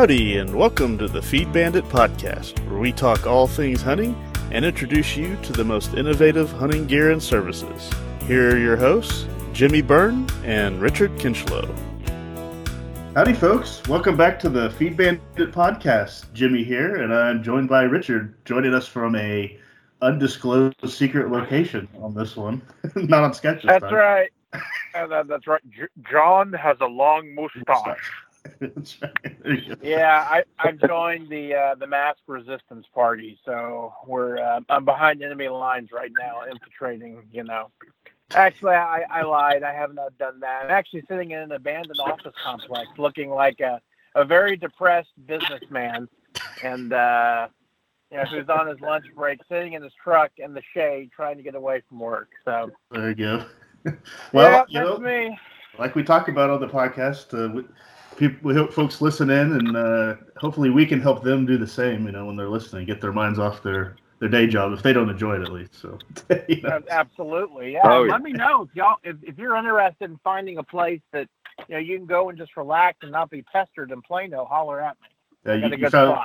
Howdy, and welcome to the Feed Bandit podcast, where we talk all things hunting and introduce you to the most innovative hunting gear and services. Here are your hosts, Jimmy Byrne and Richard Kinchlow. Howdy, folks. Welcome back to the Feed Bandit podcast. Jimmy here, and I'm joined by Richard, joining us from a undisclosed secret location on this one. Not on sketches. That's time. right. that's right. John has a long mustache. yeah, I, I joined the uh, the mask resistance party, so we're uh, I'm behind enemy lines right now, infiltrating. You know, actually, I, I lied. I have not done that. I'm actually sitting in an abandoned office complex, looking like a a very depressed businessman, and uh, you know, who's on his lunch break, sitting in his truck in the shade, trying to get away from work. So there you go. well, yeah, you know, me. like we talked about on the podcast. Uh, people, hope folks listen in, and uh, hopefully we can help them do the same. You know, when they're listening, get their minds off their their day job if they don't enjoy it at least. So, you know. absolutely, yeah. Oh, yeah. Let me know if y'all if, if you're interested in finding a place that you know you can go and just relax and not be pestered in Plano. Holler at me. Yeah, you, you found,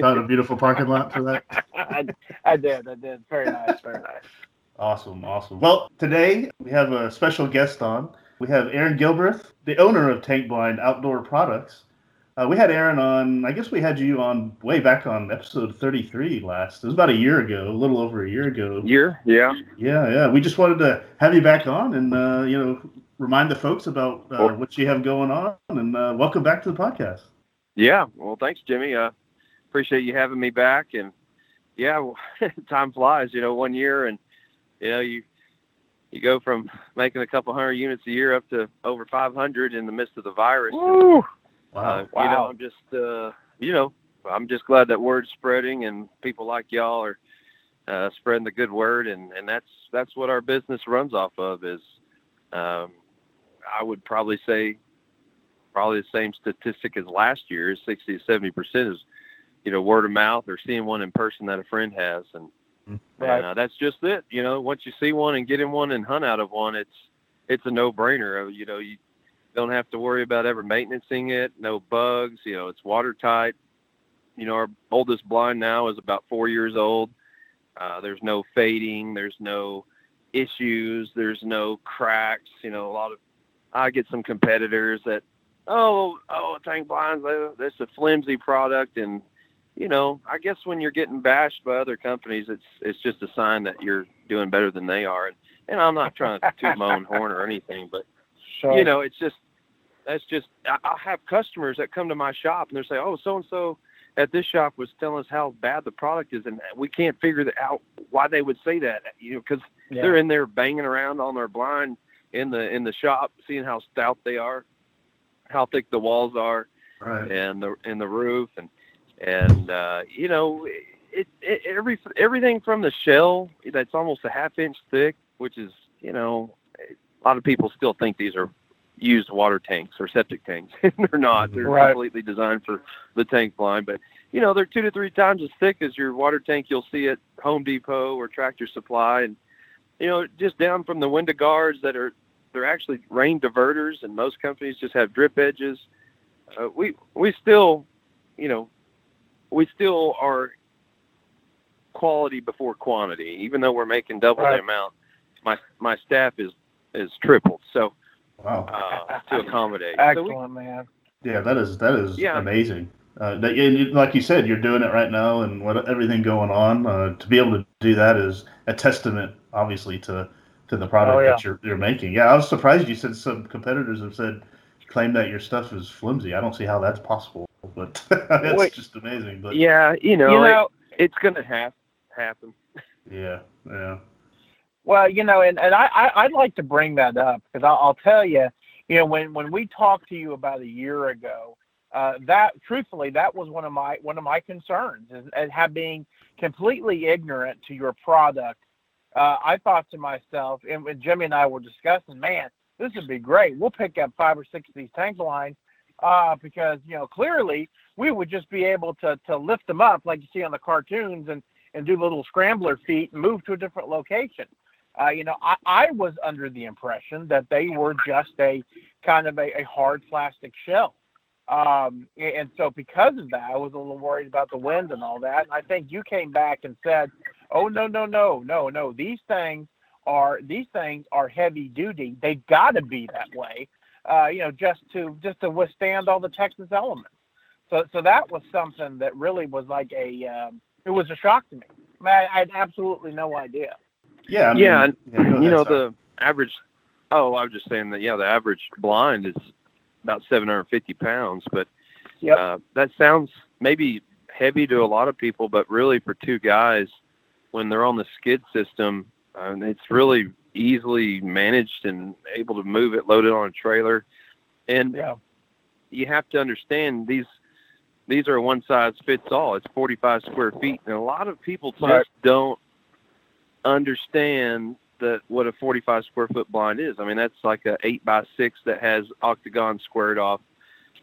found a beautiful parking lot for that. I, I did. I did. Very nice. Very nice. Awesome. Awesome. Well, today we have a special guest on. We have Aaron Gilbreth, the owner of Tank Blind Outdoor Products. Uh, we had Aaron on, I guess we had you on way back on episode 33 last. It was about a year ago, a little over a year ago. Year? Yeah. Yeah, yeah. We just wanted to have you back on and, uh, you know, remind the folks about uh, what you have going on and uh, welcome back to the podcast. Yeah. Well, thanks, Jimmy. Uh, appreciate you having me back. And yeah, time flies, you know, one year and, you know, you you go from making a couple hundred units a year up to over 500 in the midst of the virus. Woo! wow. Uh, wow. You know, I'm just, uh, you know, I'm just glad that word's spreading and people like y'all are uh, spreading the good word. And, and that's, that's what our business runs off of is, um, I would probably say probably the same statistic as last year is 60 to 70% is, you know, word of mouth or seeing one in person that a friend has. And, Right. And uh, that's just it. You know, once you see one and get in one and hunt out of one, it's it's a no-brainer. Uh, you know, you don't have to worry about ever maintaining it. No bugs. You know, it's watertight. You know, our oldest blind now is about four years old. Uh, there's no fading. There's no issues. There's no cracks. You know, a lot of I get some competitors that, oh, oh, tank blinds, that's a flimsy product, and you know, I guess when you're getting bashed by other companies, it's it's just a sign that you're doing better than they are. And and I'm not trying to toot my own horn or anything, but sure. you know, it's just that's just I, I have customers that come to my shop and they say, oh, so and so at this shop was telling us how bad the product is, and we can't figure out why they would say that. You know, because yeah. they're in there banging around on their blind in the in the shop, seeing how stout they are, how thick the walls are, right. and the in the roof, and and uh, you know, it, it, every everything from the shell that's almost a half inch thick, which is you know, a lot of people still think these are used water tanks or septic tanks. they're not. They're right. completely designed for the tank blind, but you know, they're two to three times as thick as your water tank you'll see at Home Depot or Tractor Supply, and you know, just down from the window guards that are they're actually rain diverters, and most companies just have drip edges. Uh, we we still, you know, we still are quality before quantity. Even though we're making double right. the amount, my my staff is is tripled. So wow. uh, to accommodate. Excellent, so we, man. Yeah, that is that is yeah. amazing. Uh, that, and like you said, you're doing it right now, and what everything going on. Uh, to be able to do that is a testament, obviously, to to the product oh, yeah. that you're you're making. Yeah, I was surprised you said some competitors have said claim that your stuff is flimsy. I don't see how that's possible but that's Wait, just amazing. But yeah, you know, you know it, it's gonna have happen. Yeah, yeah. Well, you know, and, and I, I would like to bring that up because I'll, I'll tell you, you know, when when we talked to you about a year ago, uh, that truthfully that was one of my one of my concerns is, is have being completely ignorant to your product. Uh, I thought to myself, and when Jimmy and I were discussing, man, this would be great. We'll pick up five or six of these tank blinds uh, because you know clearly we would just be able to to lift them up like you see on the cartoons and and do little scrambler feet and move to a different location. Uh, you know, I, I was under the impression that they were just a kind of a, a hard plastic shell. Um, and so because of that, I was a little worried about the wind and all that. And I think you came back and said, "Oh no, no, no, no, no! These things are these things are heavy duty. They've got to be that way, uh, you know, just to just to withstand all the Texas elements." So, so that was something that really was like a um, it was a shock to me. I, mean, I, I had absolutely no idea. Yeah, I mean, yeah, and yeah, you know the average. Oh, I was just saying that. Yeah, the average blind is about 750 pounds, but yep. uh, that sounds maybe heavy to a lot of people, but really for two guys, when they're on the skid system, uh, it's really easily managed and able to move it, load it on a trailer, and yeah. you have to understand these these are one size fits all. It's 45 square feet, and a lot of people just right. don't understand that what a 45 square foot blind is. I mean, that's like a eight by six that has octagon squared off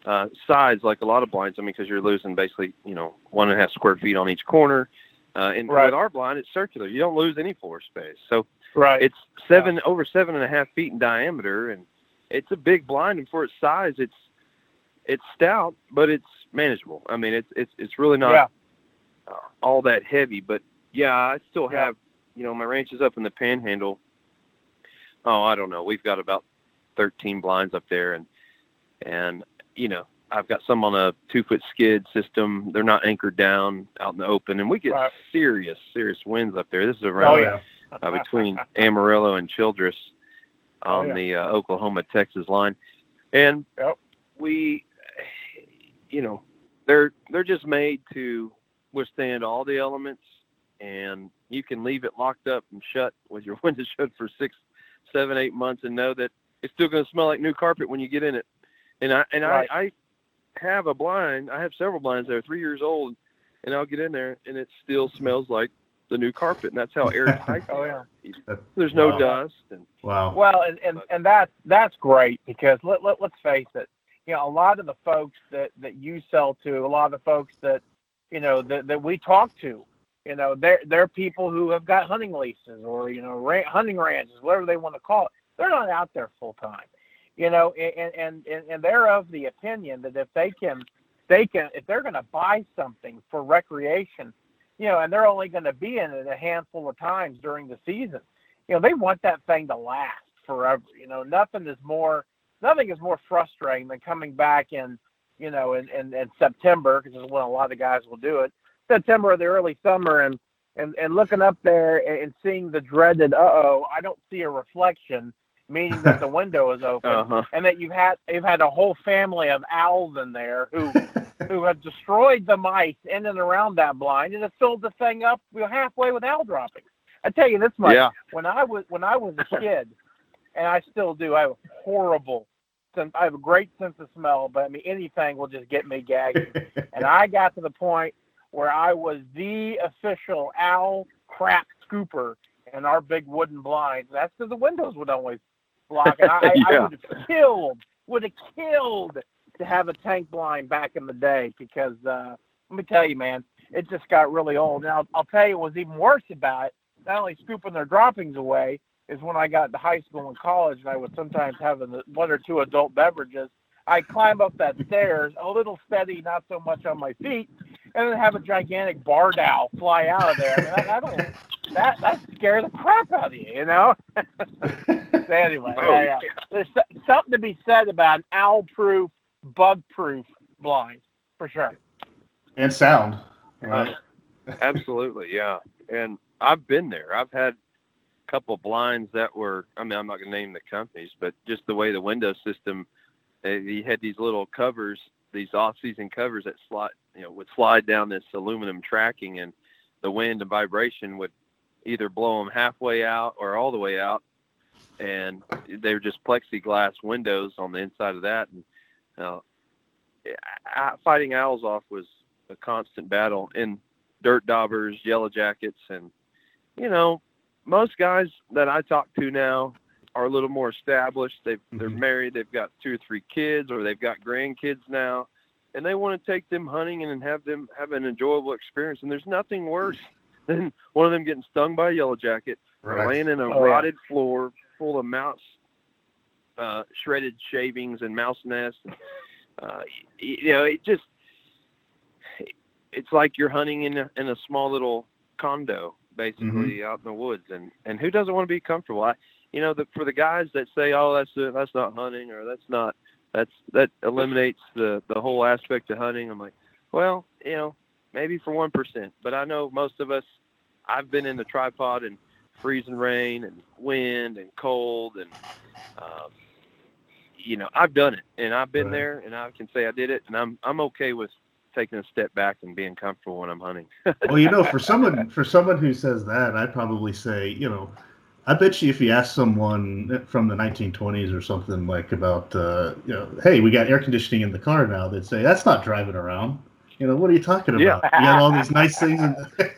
uh, sides, like a lot of blinds. I mean, because you're losing basically, you know, one and a half square feet on each corner. Uh, and right. with our blind, it's circular. You don't lose any floor space. So right. it's seven yeah. over seven and a half feet in diameter, and it's a big blind. And for its size, it's it's stout, but it's manageable. I mean, it's it's it's really not yeah. uh, all that heavy. But yeah, I still yeah. have you know, my ranch is up in the Panhandle. Oh, I don't know. We've got about 13 blinds up there, and and you know, I've got some on a two foot skid system. They're not anchored down out in the open, and we get right. serious, serious winds up there. This is around oh, yeah. Uh, between Amarillo and Childress on oh, yeah. the uh, Oklahoma Texas line, and yep. we, you know, they're they're just made to withstand all the elements and you can leave it locked up and shut with your windows shut for six, seven, eight months and know that it's still going to smell like new carpet when you get in it. And I and right. I, I have a blind. I have several blinds that are three years old, and I'll get in there and it still smells like the new carpet, and that's how airtight. oh yeah. There's no wow. dust. And, wow. Well, and and and that's that's great because let, let let's face it. You know, a lot of the folks that that you sell to, a lot of the folks that you know that that we talk to, you know, they're they're people who have got hunting leases or you know ra- hunting ranches, whatever they want to call it. They're not out there full time, you know, and, and and and they're of the opinion that if they can, they can if they're going to buy something for recreation, you know, and they're only going to be in it a handful of times during the season, you know, they want that thing to last forever. You know, nothing is more nothing is more frustrating than coming back in, you know, in in, in September because is when a lot of guys will do it September or the early summer and and, and looking up there and, seeing the dreaded uh oh I don't see a reflection meaning that the window is open uh-huh. and that you've had you've had a whole family of owls in there who who had destroyed the mice in and around that blind and have filled the thing up you know, halfway with owl droppings. I tell you this much: yeah. when I was when I was a kid, and I still do, I have a horrible sense. I have a great sense of smell, but I mean anything will just get me gagging. and I got to the point where I was the official owl crap scooper in our big wooden blinds. That's because the windows would always block. And I, yeah. I would have killed, would have killed to have a tank blind back in the day because uh, let me tell you, man, it just got really old. Now I'll, I'll tell you what's even worse about it. Not only scooping their droppings away is when I got to high school and college, and I would sometimes have one or two adult beverages. I climb up that stairs, a little steady, not so much on my feet, and then have a gigantic barred owl fly out of there. I mean, that, don't, that that scares the crap out of you, you know. so anyway, oh, yeah. there's something to be said about an owl-proof, bug-proof blind for sure. And sound, right? Uh, absolutely, yeah. And I've been there. I've had a couple blinds that were. I mean, I'm not going to name the companies, but just the way the window system. You had these little covers, these off-season covers that slot you know would slide down this aluminum tracking, and the wind and vibration would either blow them halfway out or all the way out, and they were just plexiglass windows on the inside of that. And uh, fighting owls off was a constant battle in dirt daubers, yellow jackets, and you know most guys that I talk to now are a little more established. They're mm-hmm. married, they've got two or three kids, or they've got grandkids now, and they want to take them hunting and have them have an enjoyable experience. And there's nothing worse than one of them getting stung by a yellow jacket, right. laying in a oh, rotted yeah. floor full of mouse uh, shredded shavings and mouse nests. uh, you know, it just it's like you're hunting in a, in a small little condo, basically mm-hmm. out in the woods, and and who doesn't want to be comfortable? I, you know, the, for the guys that say, "Oh, that's uh, that's not hunting," or "That's not that's that eliminates the the whole aspect of hunting," I'm like, well, you know, maybe for one percent, but I know most of us. I've been in the tripod and freezing rain and wind and cold and um, you know I've done it and I've been right. there and I can say I did it and I'm I'm okay with taking a step back and being comfortable when I'm hunting. well, you know, for someone for someone who says that, I'd probably say, you know, I bet you if you ask someone from the 1920s or something like about, uh, you know, hey, we got air conditioning in the car now, they'd say that's not driving around. You know, what are you talking about? Yeah. You got all these nice things.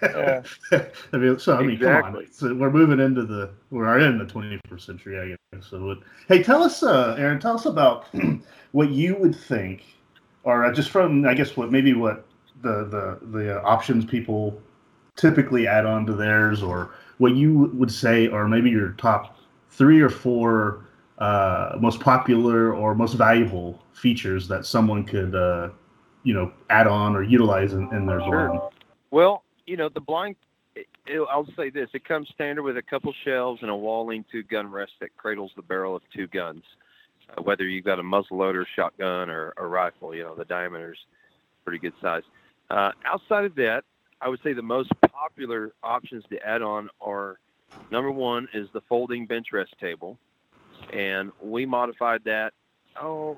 yeah. I mean, so I mean, exactly. come on. So we're moving into the we're in the 21st century, I guess. So, it, hey, tell us, uh, Aaron, tell us about what you would think, or just from I guess what maybe what the the the uh, options people typically add on to theirs, or what you would say are maybe your top three or four uh, most popular or most valuable features that someone could uh, you know add on or utilize in, in their sure. blind? Well, you know the blind. It, it, I'll say this: it comes standard with a couple shelves and a wall-lean two gun rest that cradles the barrel of two guns. Uh, whether you've got a muzzleloader, shotgun, or a rifle, you know the diameter's pretty good size. Uh, outside of that, I would say the most popular options to add on are number one is the folding bench rest table, and we modified that oh,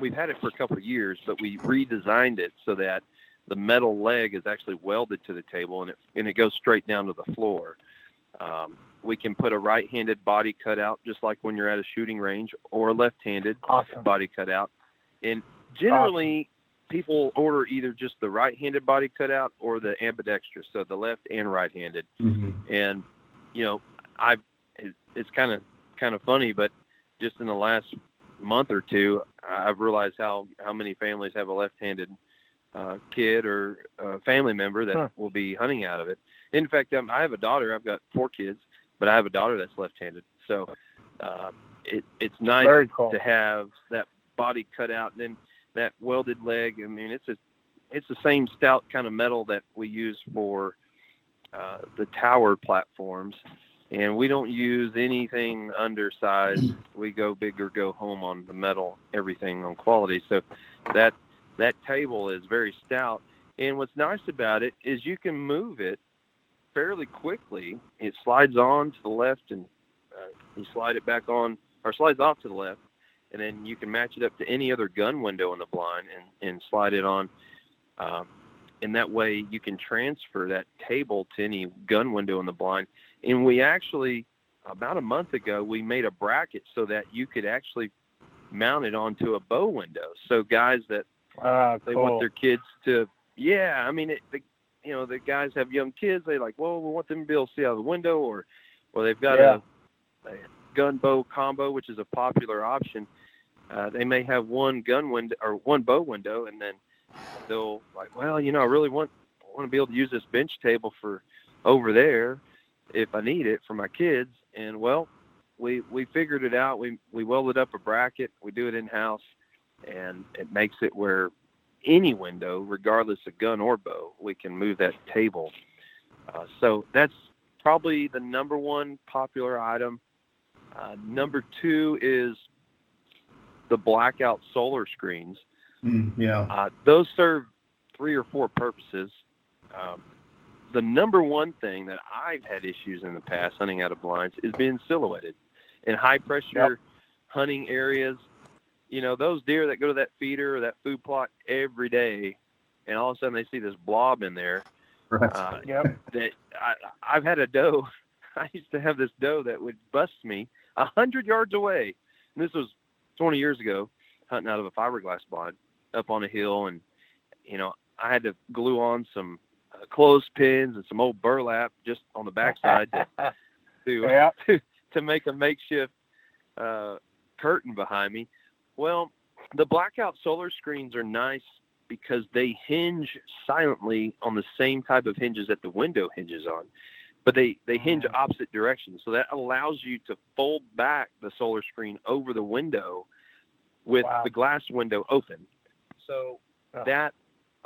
we've had it for a couple of years, but we redesigned it so that the metal leg is actually welded to the table and it and it goes straight down to the floor. Um, we can put a right-handed body cutout just like when you're at a shooting range, or a left-handed awesome. body cutout. And generally, awesome. people order either just the right-handed body cutout or the ambidextrous, so the left and right-handed. Mm-hmm. And you know, I it's kind of kind of funny, but just in the last month or two, I've realized how how many families have a left-handed uh, kid or uh, family member that huh. will be hunting out of it. In fact, um, I have a daughter. I've got four kids, but I have a daughter that's left-handed. So uh, it, it's nice cool. to have that body cut out and then that welded leg. I mean, it's a it's the same stout kind of metal that we use for uh, the tower platforms and we don't use anything undersized. We go big or go home on the metal, everything on quality. So that that table is very stout. And what's nice about it is you can move it fairly quickly. It slides on to the left, and uh, you slide it back on, or slides off to the left, and then you can match it up to any other gun window in the blind and, and slide it on. Um, and that way you can transfer that table to any gun window in the blind and we actually, about a month ago, we made a bracket so that you could actually mount it onto a bow window. So guys that uh, they want their kids to, yeah, I mean, it, the, you know, the guys have young kids. They like, well, we want them to be able to see out of the window, or, or they've got yeah. a, a gun bow combo, which is a popular option. Uh, they may have one gun window or one bow window, and then they'll like, well, you know, I really want want to be able to use this bench table for over there if I need it for my kids. And well, we we figured it out. We we welded up a bracket. We do it in house, and it makes it where any window, regardless of gun or bow, we can move that table. Uh, so that's probably the number one popular item. Uh, number two is the blackout solar screens. Mm, yeah. Uh, those serve three or four purposes. Um, the number one thing that I've had issues in the past hunting out of blinds is being silhouetted in high pressure yep. hunting areas. You know, those deer that go to that feeder or that food plot every day, and all of a sudden they see this blob in there. Right. Uh, yep. That I, I've had a doe. I used to have this doe that would bust me a hundred yards away. And this was 20 years ago, hunting out of a fiberglass blind up on a hill, and you know I had to glue on some clothespins and some old burlap just on the backside to to, yeah. to, to make a makeshift uh, curtain behind me. Well, the blackout solar screens are nice because they hinge silently on the same type of hinges that the window hinges on, but they they hinge mm. opposite directions. So that allows you to fold back the solar screen over the window with wow. the glass window open. So that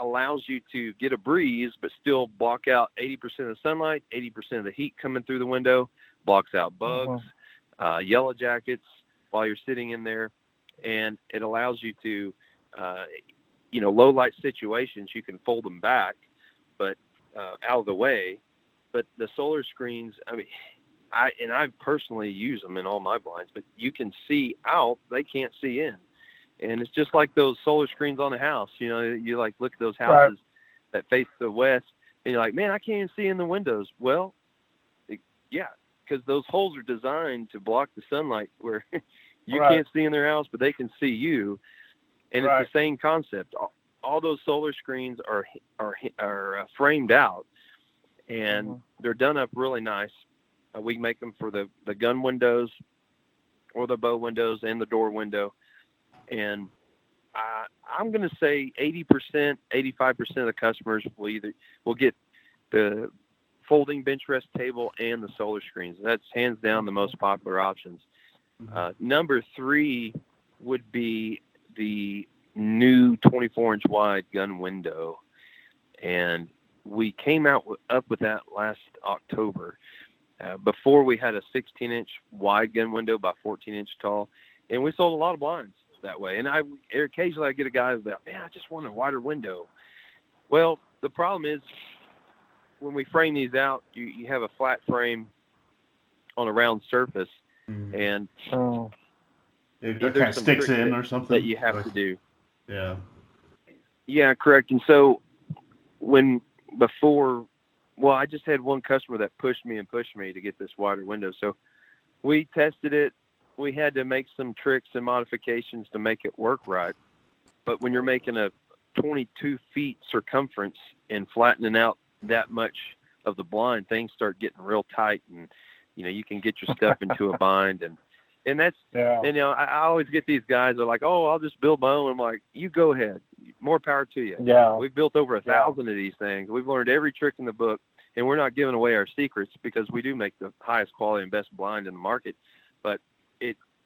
allows you to get a breeze, but still block out 80% of the sunlight, 80% of the heat coming through the window, blocks out bugs, uh-huh. uh, yellow jackets while you're sitting in there, and it allows you to, uh, you know, low light situations you can fold them back, but uh, out of the way. But the solar screens, I mean, I and I personally use them in all my blinds, but you can see out, they can't see in and it's just like those solar screens on the house. You know, you like look at those houses right. that face the west, and you're like, man, I can't even see in the windows. Well, it, yeah, because those holes are designed to block the sunlight where you right. can't see in their house, but they can see you, and right. it's the same concept. All, all, those solar screens are are are uh, framed out, and mm-hmm. they're done up really nice. Uh, we make them for the the gun windows, or the bow windows, and the door window and uh, I'm going to say 80%, 85% of the customers will either will get the folding bench rest table and the solar screens. That's hands down the most popular options. Mm-hmm. Uh, number three would be the new 24 inch wide gun window, and we came out with, up with that last October. Uh, before we had a 16 inch wide gun window by 14 inch tall, and we sold a lot of blinds that way. And I occasionally I get a guy about, man, I just want a wider window. Well, the problem is when we frame these out, you, you have a flat frame on a round surface, mm-hmm. and oh. it kind of sticks in or something that you have like, to do. Yeah. Yeah, correct. And so when before, well, I just had one customer that pushed me and pushed me to get this wider window. So we tested it we had to make some tricks and modifications to make it work right. But when you're making a 22 feet circumference and flattening out that much of the blind, things start getting real tight, and you know you can get your stuff into a bind, and and that's yeah. and you know I, I always get these guys are like, oh, I'll just build my own. I'm like, you go ahead, more power to you. Yeah, we've built over a thousand yeah. of these things. We've learned every trick in the book, and we're not giving away our secrets because we do make the highest quality and best blind in the market. But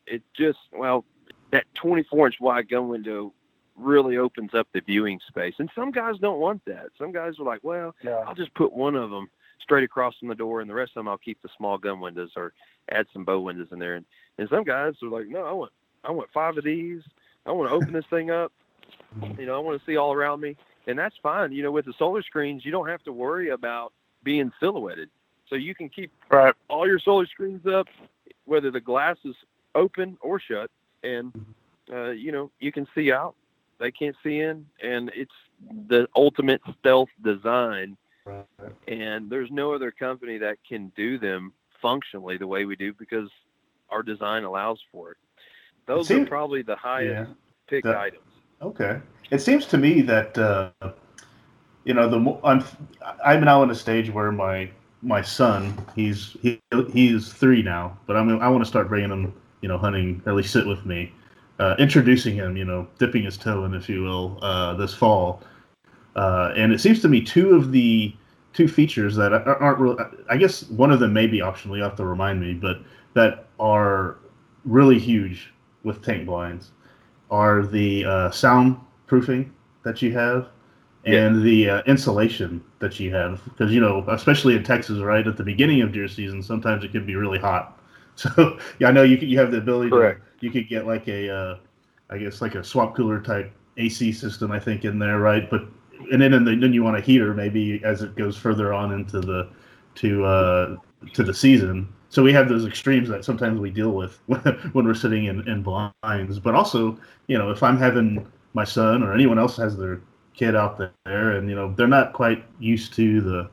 it just well that 24 inch wide gun window really opens up the viewing space. And some guys don't want that. Some guys are like, well, yeah. I'll just put one of them straight across from the door, and the rest of them I'll keep the small gun windows or add some bow windows in there. And, and some guys are like, no, I want I want five of these. I want to open this thing up. You know, I want to see all around me, and that's fine. You know, with the solar screens, you don't have to worry about being silhouetted. So you can keep right. all your solar screens up, whether the glass is open or shut, and uh, you know you can see out. They can't see in, and it's the ultimate stealth design. Right. And there's no other company that can do them functionally the way we do because our design allows for it. Those it seems, are probably the highest yeah, pick the, items. Okay. It seems to me that uh, you know the I'm I'm now in a stage where my my son he's he, he's three now, but I'm I want to start bringing him you know, hunting, or at least sit with me, uh, introducing him, you know, dipping his toe in, if you will, uh, this fall. Uh, and it seems to me two of the two features that aren't really, I guess one of them may be optional, you have to remind me, but that are really huge with tank blinds are the uh, soundproofing that you have and yeah. the uh, insulation that you have because you know especially in texas right at the beginning of deer season sometimes it can be really hot So yeah, I know you you have the ability Correct. to you could get like a uh, I guess like a swamp cooler type AC system I think in there, right? But and then and then you want a heater maybe as it goes further on into the to uh, to the season. So we have those extremes that sometimes we deal with when we're sitting in, in blinds. But also, you know, if I'm having my son or anyone else has their kid out there and you know they're not quite used to the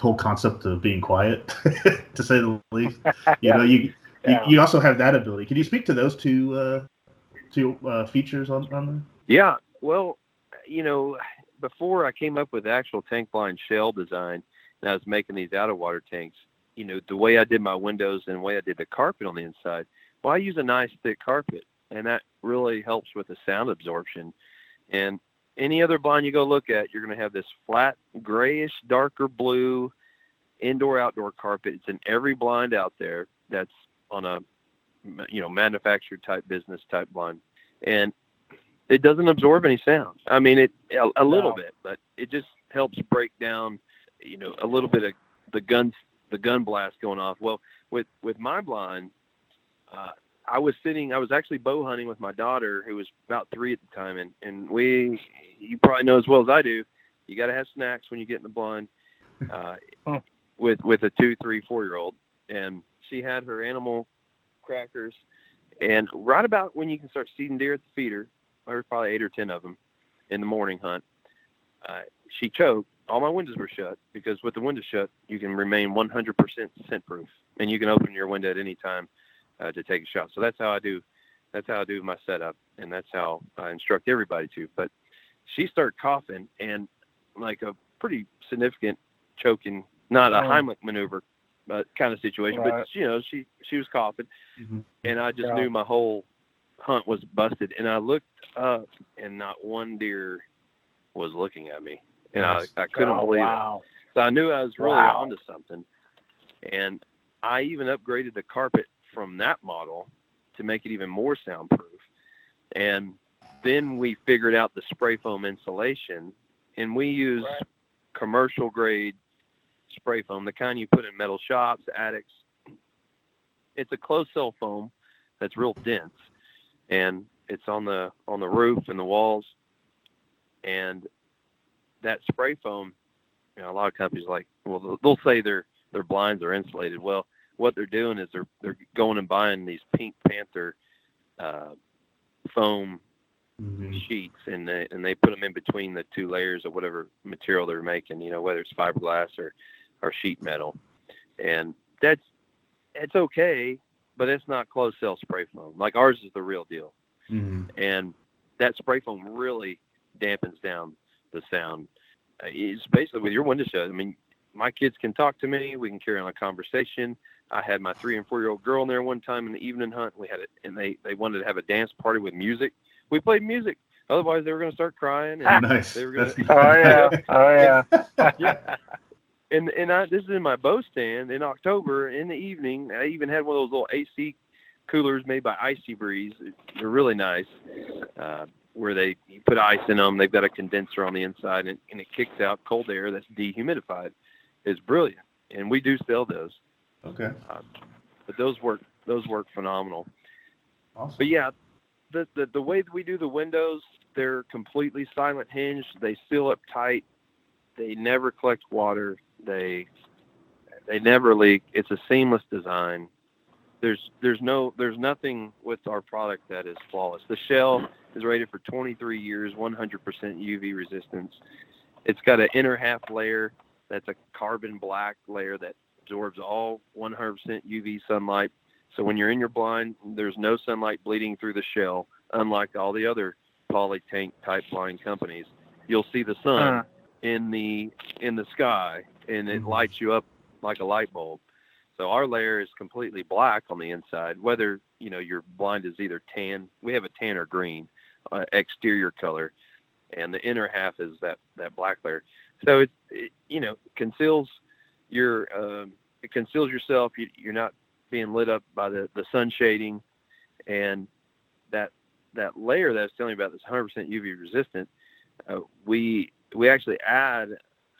whole concept of being quiet to say the least you know you yeah. you, you, also have that ability. Can you speak to those two uh, two uh, features on on there? Yeah. Well, you know, before I came up with the actual tank blind shell design, and I was making these out of water tanks. You know, the way I did my windows and the way I did the carpet on the inside. Well, I use a nice thick carpet, and that really helps with the sound absorption. And any other blind you go look at, you're going to have this flat, grayish, darker blue indoor outdoor carpet. It's in every blind out there that's on a you know manufactured type business type blind, and it doesn't absorb any sound. I mean, it a, a little bit, but it just helps break down, you know, a little bit of the gun the gun blast going off. Well, with with my blind, uh, I was sitting. I was actually bow hunting with my daughter, who was about three at the time, and and we, you probably know as well as I do, you got to have snacks when you get in the blind. Uh, with with a two, three, four year old, and she had her animal crackers, and right about when you can start seeding deer at the feeder, there there's probably eight or ten of them in the morning hunt. Uh, she choked. All my windows were shut because with the windows shut, you can remain 100% scent proof, and you can open your window at any time uh, to take a shot. So that's how I do. That's how I do my setup, and that's how I instruct everybody to. But she started coughing, and like a pretty significant choking, not a oh. Heimlich maneuver, but kind of situation. Right. But you know, she she was coughing, mm-hmm. and I just yeah. knew my whole hunt was busted. And I looked up, and not one deer was looking at me, and yes. I I couldn't oh, believe wow. it. So I knew I was really wow. onto something, and I even upgraded the carpet from that model to make it even more soundproof. And then we figured out the spray foam insulation, and we use right. commercial grade spray foam, the kind you put in metal shops, attics. It's a closed cell foam that's real dense, and it's on the on the roof and the walls. And that spray foam, you know, a lot of companies like, well, they'll say their their blinds are insulated. Well, what they're doing is they're they're going and buying these Pink Panther uh, foam mm-hmm. sheets, and they and they put them in between the two layers of whatever material they're making. You know, whether it's fiberglass or or sheet metal, and that's it's okay, but it's not closed cell spray foam. Like ours is the real deal, mm-hmm. and that spray foam really dampens down the sound. Uh, it's basically with your window shut. I mean, my kids can talk to me. We can carry on a conversation. I had my three and four year old girl in there one time in the evening hunt. We had it, and they they wanted to have a dance party with music. We played music. Otherwise, they were going to start crying. And nice. They were going to. oh yeah. Oh yeah. yeah. And and I, this is in my bow stand in October in the evening. I even had one of those little AC coolers made by Icy Breeze. They're really nice. Uh, where they you put ice in them. They've got a condenser on the inside, and, and it kicks out cold air that's dehumidified. It's brilliant, and we do sell those. Okay. Uh, but those work those work phenomenal. Awesome. But yeah, the, the the way that we do the windows, they're completely silent hinged. They seal up tight. They never collect water. They they never leak. It's a seamless design. There's there's no there's nothing with our product that is flawless. The shell is rated for 23 years, 100% UV resistance. It's got an inner half layer that's a carbon black layer that absorbs all 100% UV sunlight. So when you're in your blind, there's no sunlight bleeding through the shell, unlike all the other poly tank type blind companies. You'll see the sun uh. in the in the sky, and it mm-hmm. lights you up like a light bulb. So our layer is completely black on the inside. Whether you know your blind is either tan, we have a tan or green uh, exterior color, and the inner half is that that black layer. So it, it you know conceals you're um, it conceals yourself. You, you're not being lit up by the, the sun shading, and that that layer that I was telling you about that's 100% UV resistant. Uh, we we actually add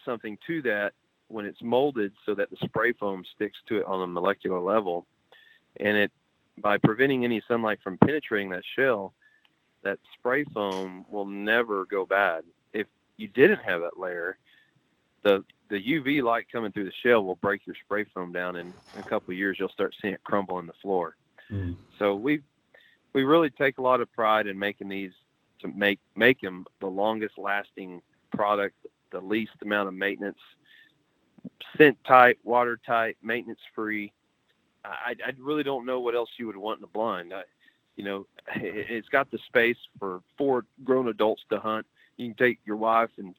something to that when it's molded so that the spray foam sticks to it on a molecular level, and it by preventing any sunlight from penetrating that shell, that spray foam will never go bad. If you didn't have that layer, the the UV light coming through the shell will break your spray foam down, and in a couple of years you'll start seeing it crumble in the floor. Mm. So we we really take a lot of pride in making these to make make them the longest lasting product, the least amount of maintenance, scent tight, watertight, maintenance free. I, I really don't know what else you would want in a blind. I, you know, it's got the space for four grown adults to hunt. You can take your wife and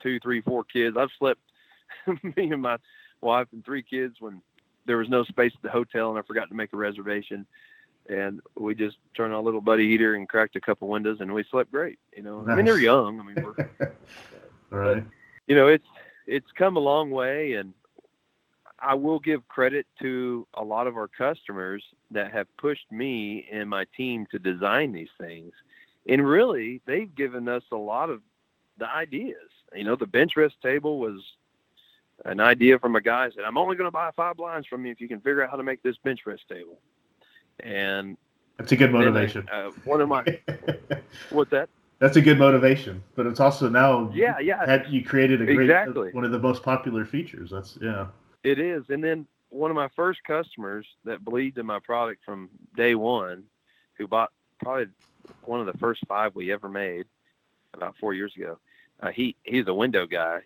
two, three, four kids. I've slept me and my wife and three kids when there was no space at the hotel and I forgot to make a reservation. And we just turned on a little buddy heater and cracked a couple windows and we slept great. You know, nice. I mean they're young. I mean, we're, right. But, you know, it's it's come a long way, and I will give credit to a lot of our customers that have pushed me and my team to design these things. and really they've given us a lot of the ideas. You know, the bench rest table was an idea from a guy said, "I'm only going to buy five blinds from you if you can figure out how to make this bench rest table." And that's a good motivation. uh, one of my what's that? That's a good motivation, but it's also now yeah yeah you created a great exactly. one of the most popular features. That's yeah. It is, and then one of my first customers that believed in my product from day one, who bought probably one of the first five we ever made about four years ago. Uh, he he's a window guy,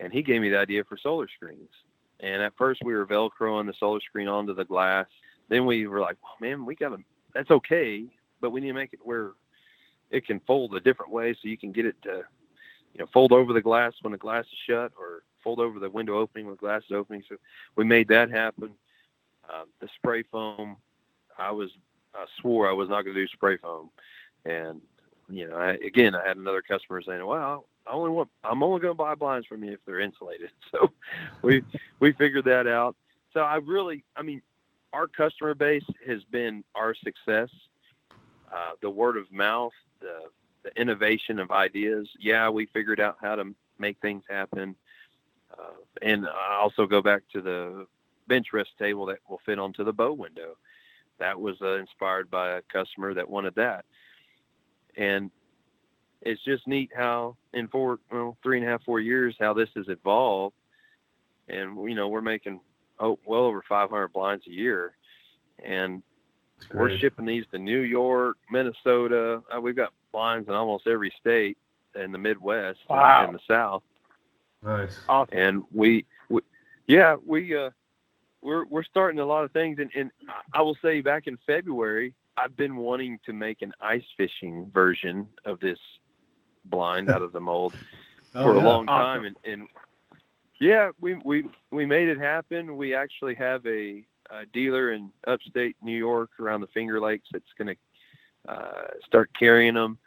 and he gave me the idea for solar screens. And at first we were velcroing the solar screen onto the glass. Then we were like, oh, man, we got to. That's okay, but we need to make it where it can fold a different way so you can get it to, you know, fold over the glass when the glass is shut, or fold over the window opening when the glass is opening. So we made that happen. Uh, the spray foam, I was I swore I was not going to do spray foam, and you know, I, again, I had another customer saying, "Well, I only want I'm only going to buy blinds from you if they're insulated." So we we figured that out. So I really, I mean, our customer base has been our success. Uh, the word of mouth, the the innovation of ideas. Yeah, we figured out how to make things happen. Uh, and I also go back to the bench rest table that will fit onto the bow window. That was uh, inspired by a customer that wanted that. And it's just neat how in four, well, three and a half, four years, how this has evolved. And, you know, we're making oh, well over 500 blinds a year. And we're shipping these to New York, Minnesota. Uh, we've got blinds in almost every state in the Midwest wow. and the South. Nice. Awesome. And we, we yeah, we uh, we're we're starting a lot of things. And, and I will say, back in February, I've been wanting to make an ice fishing version of this blind out of the mold oh, for a long time, and, and yeah, we we we made it happen. We actually have a, a dealer in upstate New York around the Finger Lakes that's going to uh, start carrying them,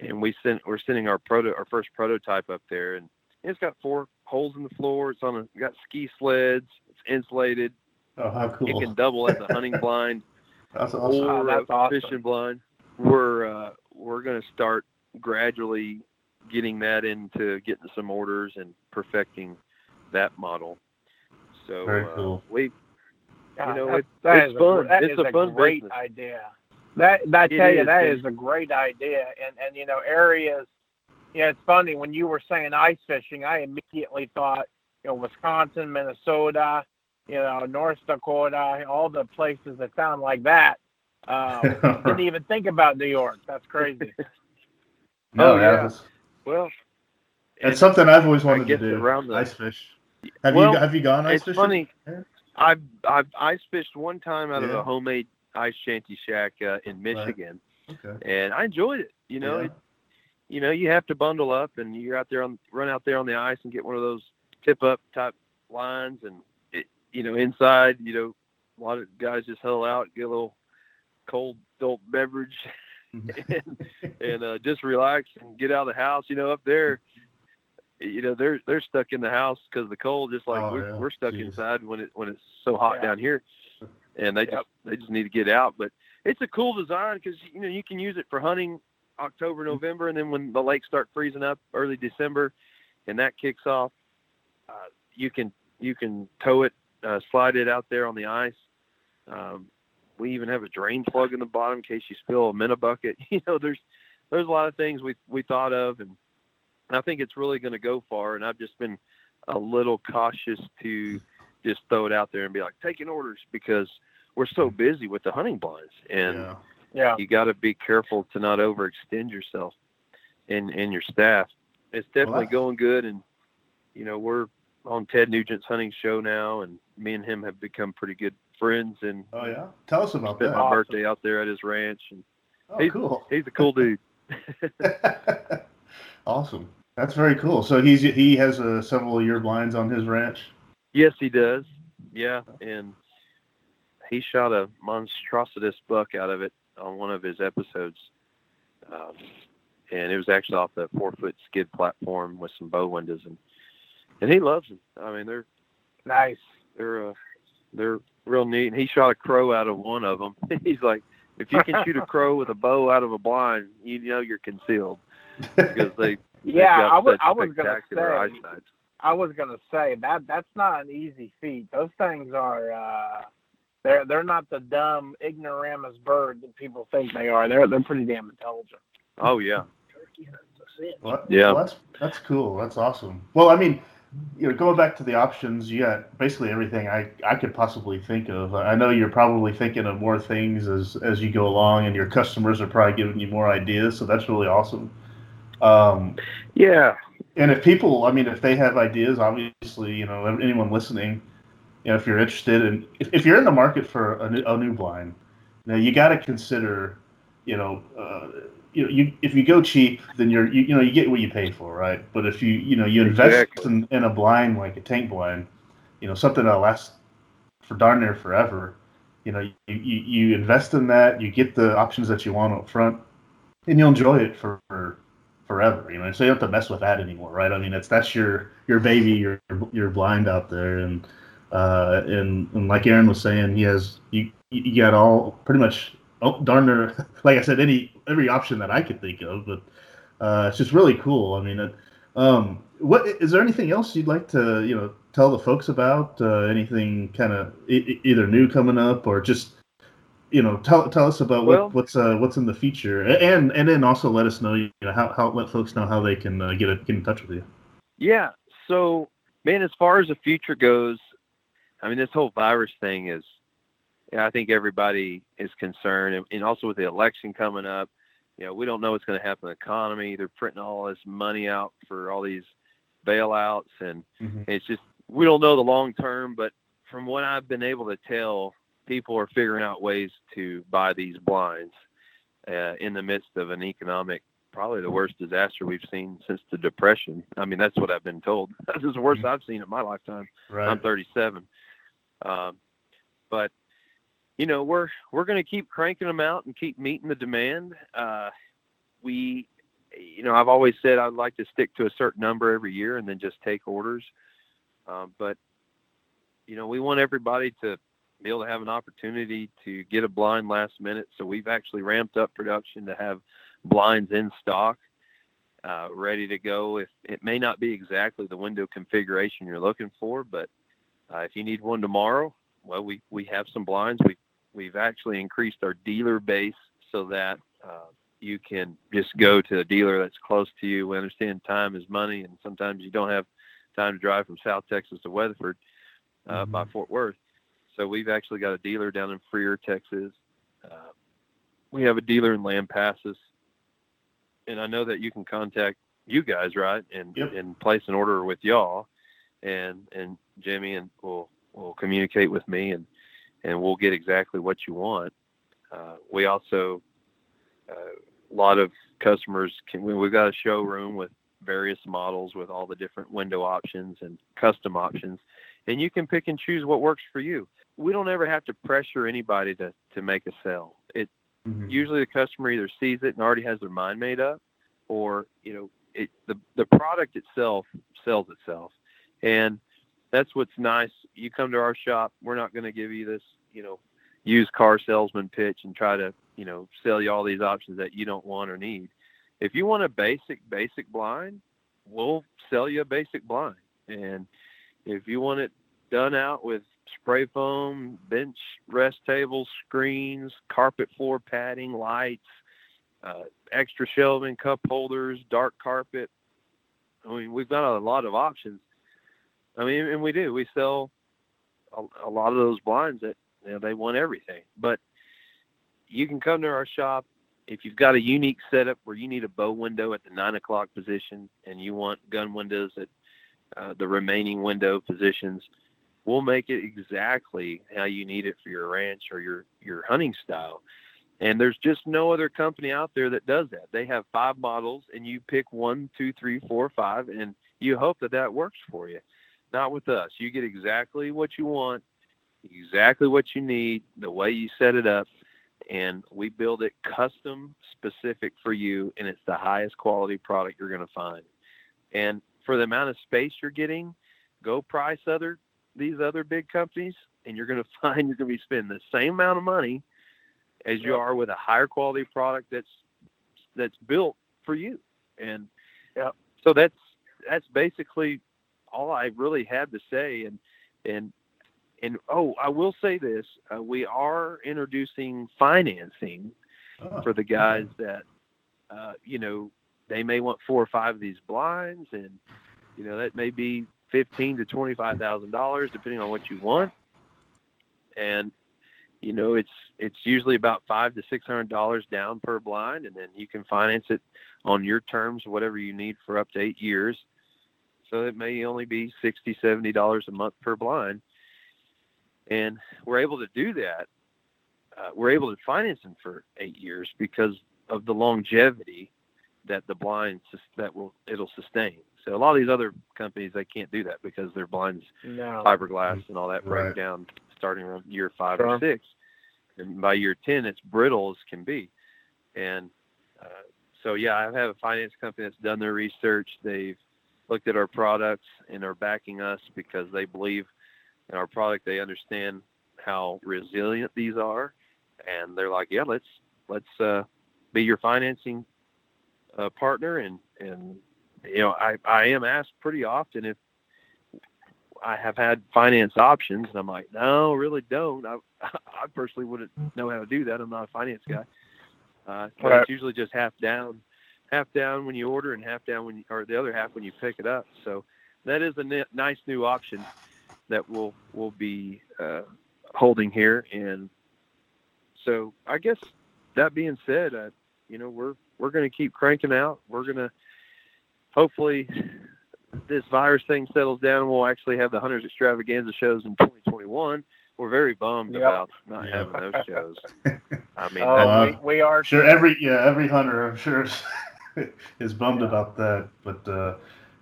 and we sent we're sending our proto our first prototype up there, and it's got four holes in the floor. It's on a got ski sleds. It's insulated. Oh, how cool! It can double as a hunting blind that's awesome. or oh, that's a awesome. fishing blind. We're uh, we're going to start gradually getting that into getting some orders and perfecting that model. So Very uh, cool. we, God, you know, that- it, that it's fun. A, that it's is a fun great business. idea. That that It tell you is, that and- a great idea. And and you know areas. Yeah, it's funny when you were saying ice fishing. I immediately thought you know Wisconsin, Minnesota, you know North Dakota, all the places that sound like that. Um, didn't even think about New York. That's crazy. Oh, no, yeah. that's, Well, that's something I've always wanted to do. around the- ice fish. Have Well, you have you gone ice it's fishing? funny. I've I've ice fished one time out of a homemade ice shanty shack uh, in Right. Michigan, Okay. and I enjoyed it. You know, Yeah. it, you know, you have to bundle up and you're out there on run out there on the ice and get one of those tip up type lines, and it, you know, inside, you know, a lot of guys just huddle out, get a little cold adult beverage, and, and uh, just relax and get out of the house. You know, up there, you know, they're they're stuck in the house because of the cold, just like Oh, we're, yeah. we're stuck Jeez. inside when it when it's so hot Yeah. down here, and they Yep. just they just need to get out. But it's a cool design because you know you can use it for hunting October, November, and then when the lakes start freezing up early December, and that kicks off, uh, you can you can tow it, uh, slide it out there on the ice. Um, we even have a drain plug in the bottom in case you spill a minnow bucket. You know, there's there's a lot of things we we thought of, and I think it's really going to go far. And I've just been a little cautious to just throw it out there and be like taking orders because we're so busy with the hunting blinds, and yeah. Yeah. you got to be careful to not overextend yourself and and your staff. It's definitely I- going good, and you know we're on Ted Nugent's hunting show now, and me and him have become pretty good friends. And Oh yeah. Tell us about spent that. my Awesome. birthday out there at his ranch, and Oh, cool. he's a cool dude. awesome. That's very cool. So he's he has uh, several of your blinds on his ranch. Yes, he does. Yeah, and he shot a monstrositus buck out of it on one of his episodes, um, and it was actually off the four foot skid platform with some bow windows, and and he loves them. I mean, they're Nice. they're uh, they're real neat. And he shot a crow out of one of them. He's like, if you can shoot a crow with a bow out of a blind, you know you're concealed because they. yeah, I was. I was gonna say. Eyesight. I was gonna say that that's not an easy feat. Those things are. uh they're they're not the dumb ignoramus bird that people think they are. They're they're pretty damn intelligent. Oh yeah. Well, yeah. Well, that's that's cool. That's awesome. Well, I mean, you know, going back to the options, you got basically everything I, I could possibly think of. I know you're probably thinking of more things as as you go along, and your customers are probably giving you more ideas. So that's really awesome. Um, yeah. And if people, I mean, if they have ideas, obviously, you know, anyone listening, you know, if you're interested in, if, if you're in the market for a new, a new blind, you know, you got to consider, you know, uh, you know, you if you go cheap, then you're you, you know you get what you pay for, right? But if you you know you invest exactly. in, in a blind like a tank blind, you know something that lasts for darn near forever. You know, you, you, you invest in that, you get the options that you want up front, and you'll enjoy it for, for forever. You know, so you don't have to mess with that anymore, right? I mean, that's that's your your baby, your your blind out there, and uh, and and like Aaron was saying, he has you you got all pretty much oh, darn near like I said, any every option that I could think of, but uh, it's just really cool. I mean, it, um, what is there anything else you'd like to you know tell the folks about? Uh, anything kind of e- either new coming up or just you know tell tell us about well, what, what's uh, what's in the future and and then also let us know you know how, how let folks know how they can uh, get a, get in touch with you. Yeah. So man, as far as the future goes, I mean this whole virus thing is I think everybody is concerned, and, and also with the election coming up, you know, we don't know what's going to happen in the economy. They're printing all this money out for all these bailouts, and mm-hmm. it's just we don't know the long term. But from what I've been able to tell, people are figuring out ways to buy these blinds uh, in the midst of an economic, probably the worst disaster we've seen since the Depression. I mean, that's what I've been told. That's the worst mm-hmm. I've seen in my lifetime. Right. I'm 37. Um, but you know, we're we're going to keep cranking them out and keep meeting the demand. Uh, we, you know, I've always said I'd like to stick to a certain number every year and then just take orders. Um, but you know, we want everybody to be able to have an opportunity to get a blind last minute. So we've actually ramped up production to have blinds in stock, uh, ready to go. If it may not be exactly the window configuration you're looking for, but uh, if you need one tomorrow, well, we, we have some blinds. We we've actually increased our dealer base so that uh, you can just go to a dealer that's close to you. We understand time is money, and sometimes you don't have time to drive from South Texas to Weatherford uh, mm-hmm. by Fort Worth. So we've actually got a dealer down in Freer, Texas. Uh, we have a dealer in Lampasas, and I know that you can contact you guys, right, and yep. and place an order with y'all, and and Jimmy and will will communicate with me and and we'll get exactly what you want. Uh, we also, uh, a lot of customers can, we've got a showroom with various models with all the different window options and custom options, and you can pick and choose what works for you. We don't ever have to pressure anybody to, to make a sale. It mm-hmm. usually the customer either sees it and already has their mind made up, or you know, it, the the product itself sells itself, and that's what's nice. You come to our shop, we're not going to give you this, you know, used car salesman pitch and try to, you know, sell you all these options that you don't want or need. If you want a basic, basic blind, we'll sell you a basic blind. And if you want it done out with spray foam, bench rest tables, screens, carpet floor padding, lights, uh, extra shelving, cup holders, dark carpet. I mean, we've got a lot of options. I mean, and we do. We sell a, a lot of those blinds that you know, they want everything. But you can come to our shop if you've got a unique setup where you need a bow window at the nine o'clock position and you want gun windows at uh, the remaining window positions. We'll make it exactly how you need it for your ranch or your your hunting style. And there's just no other company out there that does that. They have five models, and you pick one, two, three, four, five, and you hope that that works for you. Not with us. You get exactly what you want, exactly what you need, the way you set it up, and we build it custom specific for you, and it's the highest quality product you're going to find. And for the amount of space you're getting, go price other these other big companies, and you're going to find you're going to be spending the same amount of money as you are with a higher quality product that's that's built for you. And yep. so that's that's basically all I really had to say. And and and oh, I will say this: uh, we are introducing financing oh, for the guys that uh, you know they may want four or five of these blinds, and you know that may be fifteen to twenty five thousand dollars, depending on what you want. And you know it's it's usually about five to six hundred dollars down per blind, and then you can finance it on your terms, whatever you need for up to eight years. So it may only be sixty, seventy dollars a month per blind, and we're able to do that. Uh, we're able to finance them for eight years because of the longevity that the blinds that will it'll sustain. So a lot of these other companies they can't do that because their blinds no. fiberglass and all that break right. down starting around year five sure. or six, and by year ten it's brittle as can be. And uh, so yeah, I have a finance company that's done their research. They've looked at our products and are backing us because they believe in our product. They understand how resilient these are, and they're like, yeah, let's let's uh, be your financing uh, partner, and and you know I I am asked pretty often if I have had finance options, and I'm like, no, really don't. I I personally wouldn't know how to do that. I'm not a finance guy. Uh, right. It's usually just half down, half down when you order, and half down when you, or the other half when you pick it up. So that is a nice new option that we'll we'll be uh, holding here. And so I guess that being said, uh, you know we're we're going to keep cranking out. We're going to hopefully this virus thing settles down. and We'll actually have the Hunters Extravaganza shows in 2021. We're very bummed yep. about not yep. having those shows. I mean, uh, we, we, are sure every yeah every hunter I'm sure is, bummed yeah. about that. But uh,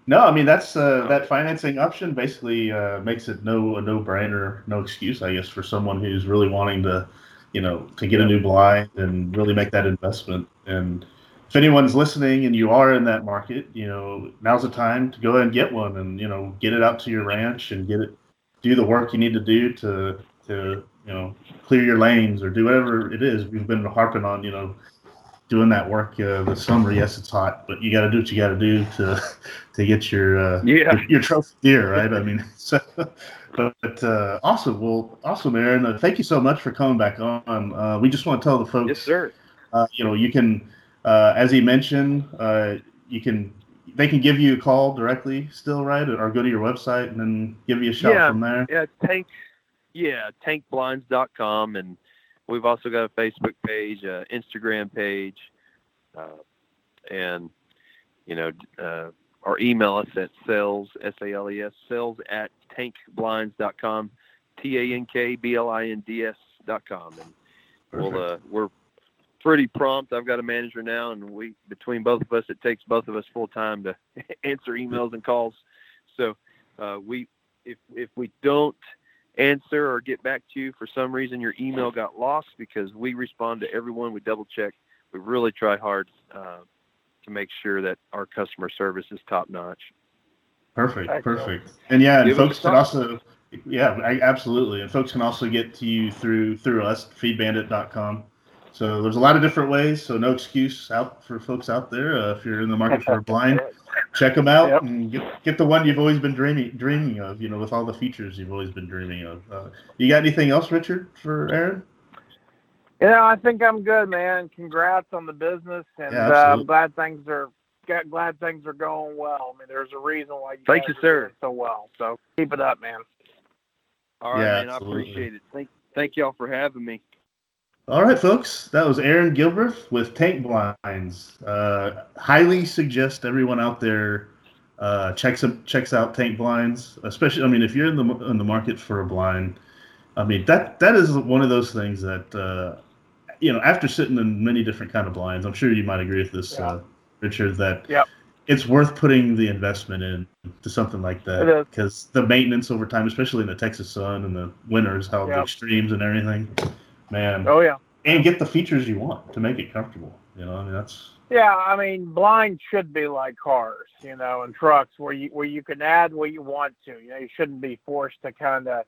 no, I mean that's uh, that financing option basically uh, makes it no a no brainer, no excuse, I guess, for someone who's really wanting to, you know, to get a new blind and really make that investment and if anyone's listening and you are in that market, you know, now's the time to go ahead and get one and, you know, get it out to your ranch and get it, do the work you need to do to, to, you know, clear your lanes or do whatever it is. We've been harping on, you know, doing that work uh, this summer. Yes, it's hot, but you got to do what you got to do to, to get your, uh, yeah. your, your trophy deer, right? I mean, so, but uh, awesome. Well, awesome, Aaron. Uh, thank you so much for coming back on. Uh, we just want to tell the folks, yes, sir. Uh, you know, you can, uh, as he mentioned, uh, you can they can give you a call directly still, right? Or go to your website and then give you a shout yeah, from there. Yeah, tank yeah, tankblinds.com and we've also got a Facebook page, uh, Instagram page, uh, and you know, uh, or email us at sales s a l e s sales at tankblinds.com, t a n k b l i n d s dot com, and Perfect. we'll uh, we're pretty prompt. I've got a manager now, and we between both of us, it takes both of us full time to answer emails and calls. So uh, we, if if we don't answer or get back to you for some reason, your email got lost because we respond to everyone. We double check. We really try hard uh, to make sure that our customer service is top notch. Perfect, perfect. And yeah, and folks can also, yeah, I, absolutely. And folks can also get to you through through us, feedbandit.com. So there's a lot of different ways. So no excuse out for folks out there. Uh, if you're in the market for a blind, check them out yep. and get, get the one you've always been dreaming dreaming of. You know, with all the features you've always been dreaming of. Uh, you got anything else, Richard, for Aaron? Yeah, I think I'm good, man. Congrats on the business, and yeah, uh, glad things are glad things are going well. I mean, there's a reason why you thank you, sir, so well. So keep it up, man. All right, yeah, man. Absolutely. I appreciate it. Thank thank y'all for having me. All right, folks. That was Aaron Gilbert with Tank Blinds. Uh, highly suggest everyone out there uh, checks checks out Tank Blinds. Especially, I mean, if you're in the in the market for a blind, I mean that that is one of those things that uh, you know. After sitting in many different kind of blinds, I'm sure you might agree with this, yeah. Uh, Richard. That yep. it's worth putting the investment in to something like that because the maintenance over time, especially in the Texas sun and the winters, how the extremes and everything man. Oh yeah. And get the features you want to make it comfortable. You know, I mean that's. Yeah, I mean, blind should be like cars, you know, and trucks where you where you can add what you want to. You know, you shouldn't be forced to kind of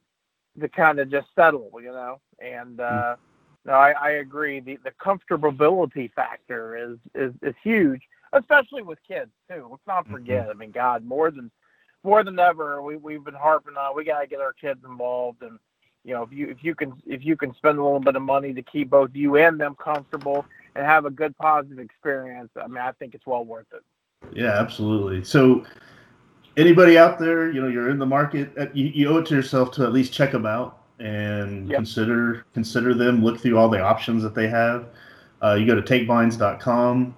to kind of just settle, you know. And uh, no, I, I agree. The the comfortability factor is, is is huge, especially with kids too. Let's not mm-hmm. forget. Mm-hmm. I mean, God, more than more than ever, we we've been harping on. We gotta get our kids involved, and you know, if you if you can if you can spend a little bit of money to keep both you and them comfortable and have a good positive experience, I mean, I think it's well worth it. Yeah, absolutely. So, anybody out there, you know, you're in the market, uh, you, you owe it to yourself to at least check them out and yep. consider consider them. Look through all the options that they have. Uh, you go to tankblinds.com.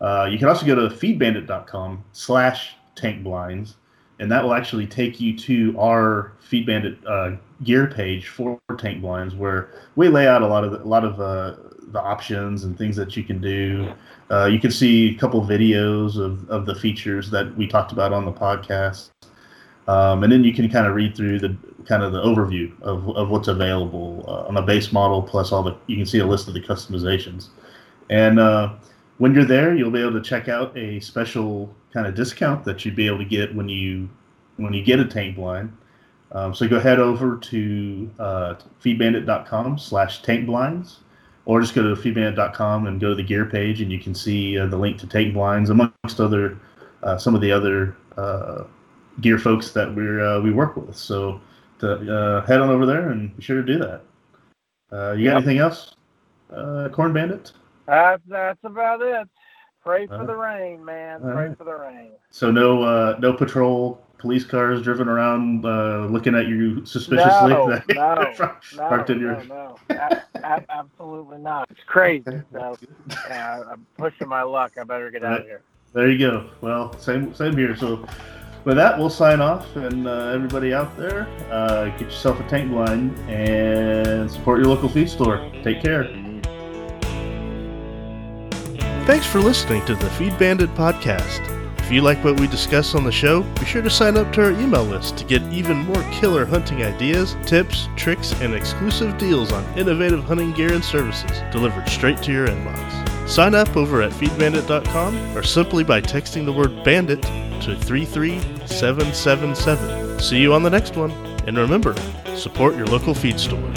Uh, you can also go to feedbandit.com slash tankblinds, and that will actually take you to our Feed Bandit uh, gear page for tank blinds, where we lay out a lot of the, a lot of uh, the options and things that you can do. Uh, you can see a couple videos of, of the features that we talked about on the podcast. Um, and then you can kind of read through the kind of the overview of, of what's available uh, on a base model plus all the you can see a list of the customizations and uh, when you're there you'll be able to check out a special kind of discount that you'd be able to get when you when you get a tank blind um, so go head over to uh, feedbandit.com slash tank blinds or just go to feedbandit.com and go to the gear page and you can see uh, the link to tank blinds amongst other uh, some of the other uh, gear folks that we uh, we work with. So to, uh, head on over there and be sure to do that. Uh, you got yep. anything else, uh, Corn Bandit? That's that's about it. Pray for the rain, man. Pray right. for the rain. So no uh, no patrol police cars driven around uh, looking at you suspiciously. No, no, no, your... no, no. A- a- absolutely not. It's crazy. So, yeah, I'm pushing my luck. I better get out of here. There you go. Well, same same here. So with that, we'll sign off, and uh, everybody out there, uh, get yourself a tank blind and support your local feed store. Take care. Thanks for listening to the Feed Bandit podcast. If you like what we discuss on the show, be sure to sign up to our email list to get even more killer hunting ideas, tips, tricks, and exclusive deals on innovative hunting gear and services delivered straight to your inbox. Sign up over at feedbandit.com or simply by texting the word bandit to 33777. See you on the next one, and remember, support your local feed store.